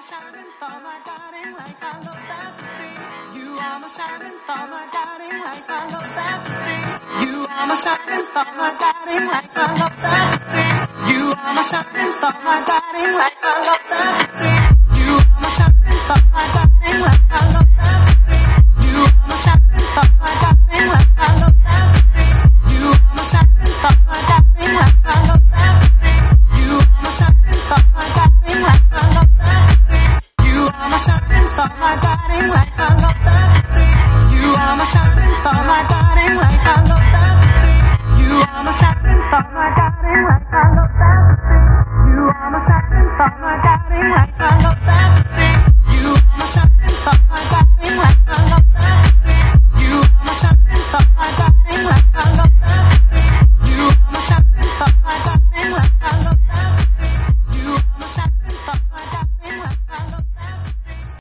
my shining star, my guiding light, my love fantasy. You are my shining star, my guiding light, my love fantasy. You are my shining star, my guiding light, my love fantasy. You are my shining star, my guiding light, my love fantasy. my guiding light, I love that to see. You are my shining star, my guiding light, I love that to see. You are my shining star, my guiding light, I love that to see. You are my shining star, my guiding light, I love that.